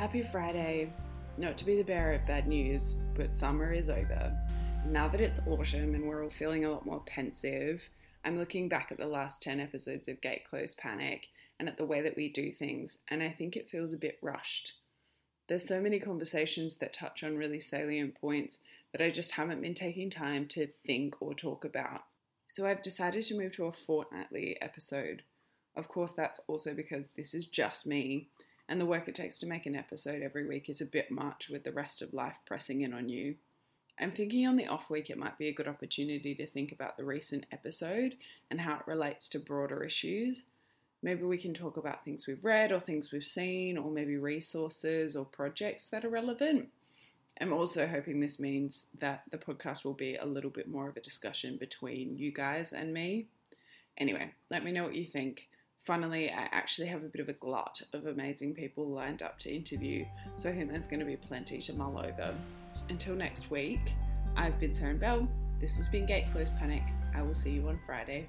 Happy Friday. Not to be the bearer of bad news, but summer is over. Now that it's autumn and we're all feeling a lot more pensive, I'm looking back at the last 10 episodes of Gate Close Panic and at the way that we do things, and I think it feels a bit rushed. There's so many conversations that touch on really salient points that I just haven't been taking time to think or talk about. So I've decided to move to a fortnightly episode. Of course, that's also because this is just me, and the work it takes to make an episode every week is a bit much with the rest of life pressing in on you. I'm thinking on the off week it might be a good opportunity to think about the recent episode and how it relates to broader issues. Maybe we can talk about things we've read or things we've seen, or maybe resources or projects that are relevant. I'm also hoping this means that the podcast will be a little bit more of a discussion between you guys and me. Anyway, let me know what you think. Funnily, I actually have a bit of a glut of amazing people lined up to interview, so I think there's going to be plenty to mull over. Until next week, I've been Saren Bell. This has been Gate Close Panic. I will see you on Friday.